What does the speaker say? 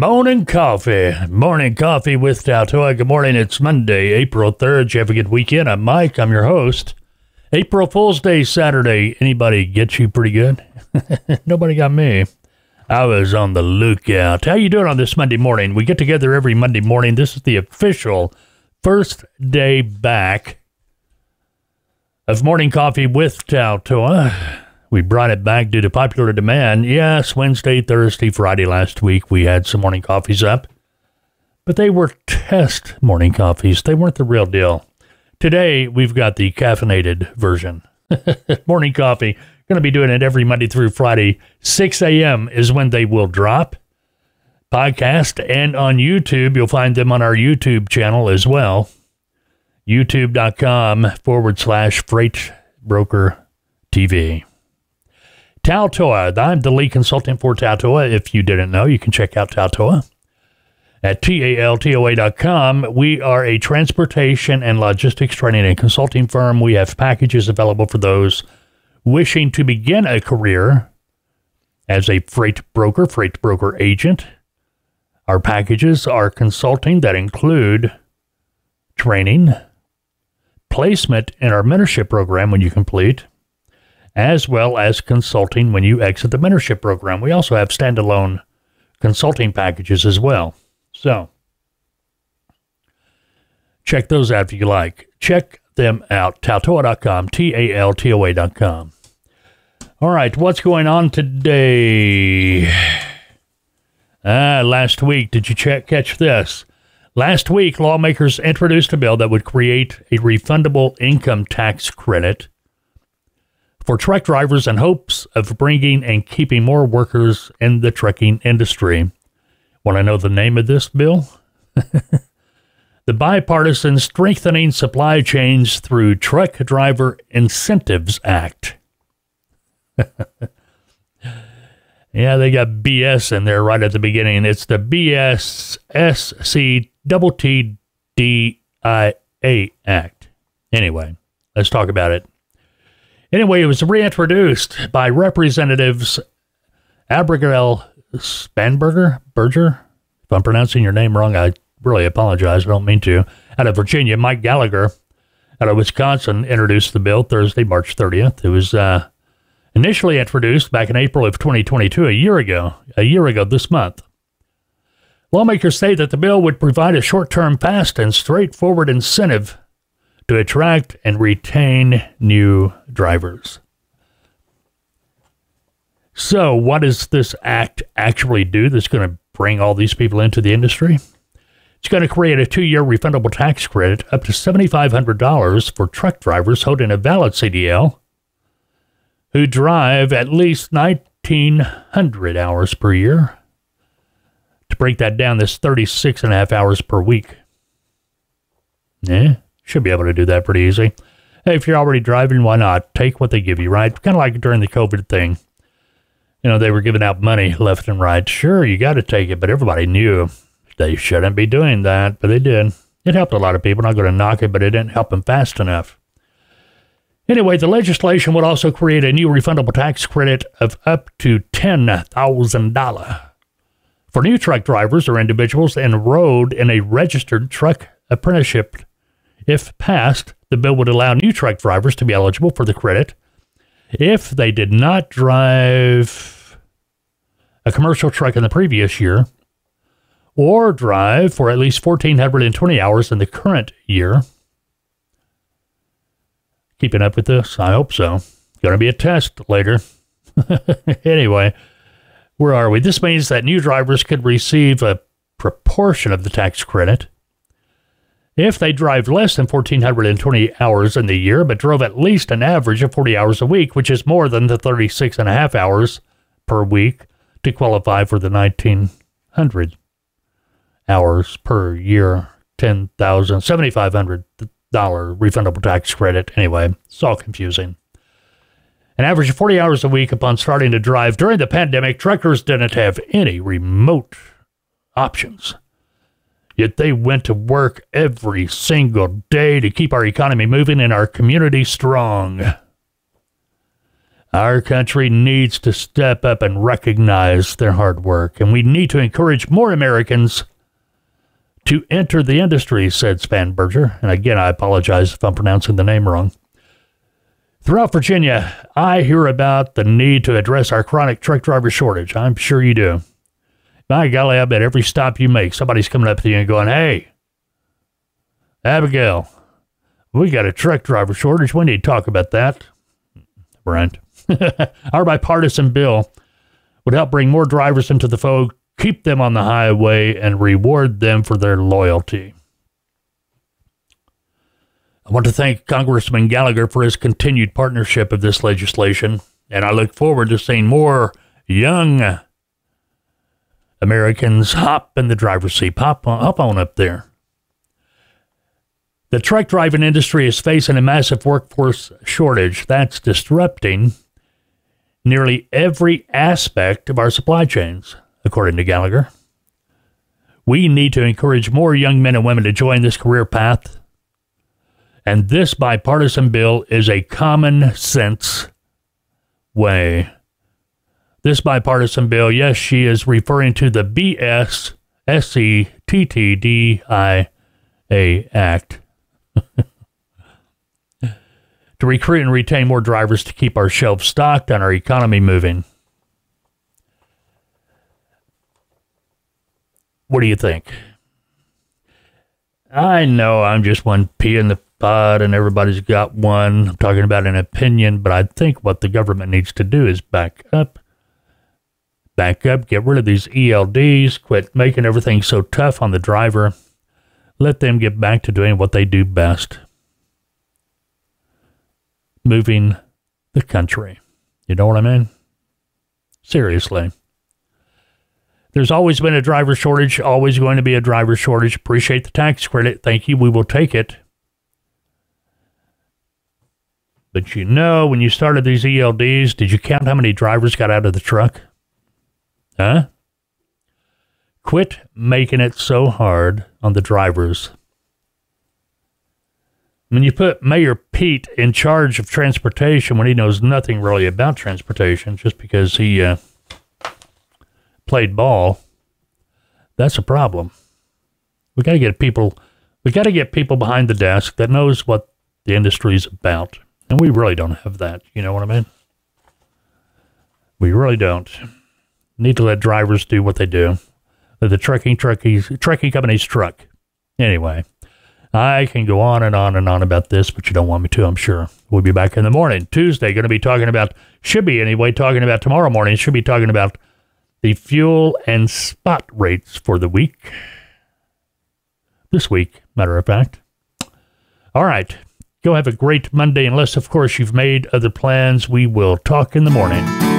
Morning coffee. Morning coffee with TALTOA. Good morning. It's Monday, April 3rd. You have a good weekend. I'm Mike. I'm your host. April Fool's Day Saturday. Anybody get you pretty good? Nobody got me. I was on the lookout. How you doing on this Monday morning? We get together every Monday morning. This is the official first day back of morning coffee with TALTOA. We brought it back due to popular demand. Yes, Wednesday, Thursday, Friday last week we had some morning coffees up, but they were test morning coffees. They weren't the real deal. Today we've got the caffeinated version. morning coffee. Going to be doing it every Monday through Friday. 6 a.m. is when they will drop. Podcast and on YouTube. You'll find them on our YouTube channel as well. YouTube.com forward slash freight broker TV. TALTOA. I'm the lead consultant for TALTOA. If you didn't know, you can check out TALTOA at taltoa.com. We are a transportation and logistics training and consulting firm. We have packages available for those wishing to begin a career as a freight broker, freight broker agent. Our packages are consulting that include training, placement in our mentorship program when you complete, as well as consulting when you exit the mentorship program. We also have standalone consulting packages as well. So, check those out if you like. Check them out. Taltoa.com, T A L T O A.com. All right, what's going on today? Ah, last week, did you check, catch this? Last week, lawmakers introduced a bill that would create a refundable income tax credit for truck drivers in hopes of bringing and keeping more workers in the trucking industry. Want to know the name of this bill? the Bipartisan Strengthening Supply Chains Through Truck Driver Incentives Act. yeah, they got BS in there right at the beginning. It's the BSSCTTDIA Act. Anyway, let's talk about it. Anyway, it was reintroduced by Representatives Abigail Spanberger, Berger. If I'm pronouncing your name wrong, I really apologize. I don't mean to. Out of Virginia, Mike Gallagher out of Wisconsin introduced the bill Thursday, March 30th. It was uh, initially introduced back in April of 2022, a year ago, a year ago this month. Lawmakers say that the bill would provide a short term, fast, and straightforward incentive to attract and retain new drivers. So, what does this act actually do that's going to bring all these people into the industry? It's going to create a two year refundable tax credit up to $7,500 for truck drivers holding a valid CDL who drive at least 1,900 hours per year. To break that down, that's 36 and a half hours per week. Yeah, should be able to do that pretty easy. Hey, if you're already driving, why not? Take what they give you, right? Kind of like during the COVID thing. You know, they were giving out money left and right. Sure, you got to take it, but everybody knew they shouldn't be doing that, but they did. It helped a lot of people. Not going to knock it, but it didn't help them fast enough. Anyway, the legislation would also create a new refundable tax credit of up to $10,000 for new truck drivers or individuals enrolled in a registered truck apprenticeship. If passed, the bill would allow new truck drivers to be eligible for the credit if they did not drive a commercial truck in the previous year or drive for at least 1,420 hours in the current year keeping up with this? I hope so. Going to be a test later. anyway, where are we? This means that new drivers could receive a proportion of the tax credit if they drive less than 1,420 hours in the year, but drove at least an average of 40 hours a week, which is more than the 36 and a half hours per week to qualify for the 1,900 hours per year, 10,000, 7,500 dollar refundable tax credit. Anyway, it's all confusing. An average of 40 hours a week upon starting to drive during the pandemic, truckers didn't have any remote options. Yet they went to work every single day to keep our economy moving and our community strong. Our country needs to step up and recognize their hard work, and we need to encourage more Americans to enter the industry, said Spanberger. And again, I apologize if I'm pronouncing the name wrong. Throughout Virginia, I hear about the need to address our chronic truck driver shortage. I'm sure you do. By golly, I bet every stop you make, somebody's coming up to you and going, Hey, Abigail, we got a truck driver shortage. We need to talk about that. Brent. Our bipartisan bill would help bring more drivers into the fold, keep them on the highway, and reward them for their loyalty. I want to thank Congressman Gallagher for his continued partnership of this legislation, and I look forward to seeing more young Americans hop in the driver's seat. Hop on, hop on up there. The truck driving industry is facing a massive workforce shortage that's disrupting nearly every aspect of our supply chains, according to Gallagher. We need to encourage more young men and women to join this career path and this bipartisan bill is a common sense way. This bipartisan bill, yes, she is referring to the BS Act to recruit and retain more drivers to keep our shelves stocked and our economy moving. What do you think? I know I'm just one pea in the pod and everybody's got one. I'm talking about an opinion, but I think what the government needs to do is back up. Back up, get rid of these ELDs, quit making everything so tough on the driver. Let them get back to doing what they do best moving the country. You know what I mean? Seriously. There's always been a driver shortage, always going to be a driver shortage. Appreciate the tax credit. Thank you. We will take it. But you know, when you started these ELDs, did you count how many drivers got out of the truck? Huh? Quit making it so hard on the drivers. When you put Mayor Pete in charge of transportation when he knows nothing really about transportation, just because he uh, played ball, that's a problem. We got to get people. We got to get people behind the desk that knows what the industry is about. And we really don't have that. You know what I mean? We really don't. Need to let drivers do what they do. The trucking truckies, trucking companies truck. Anyway, I can go on and on and on about this, but you don't want me to, I'm sure. We'll be back in the morning. Tuesday, going to be talking about, should be anyway, talking about tomorrow morning, should be talking about the fuel and spot rates for the week. This week, matter of fact. All right. Go have a great Monday, unless, of course, you've made other plans. We will talk in the morning.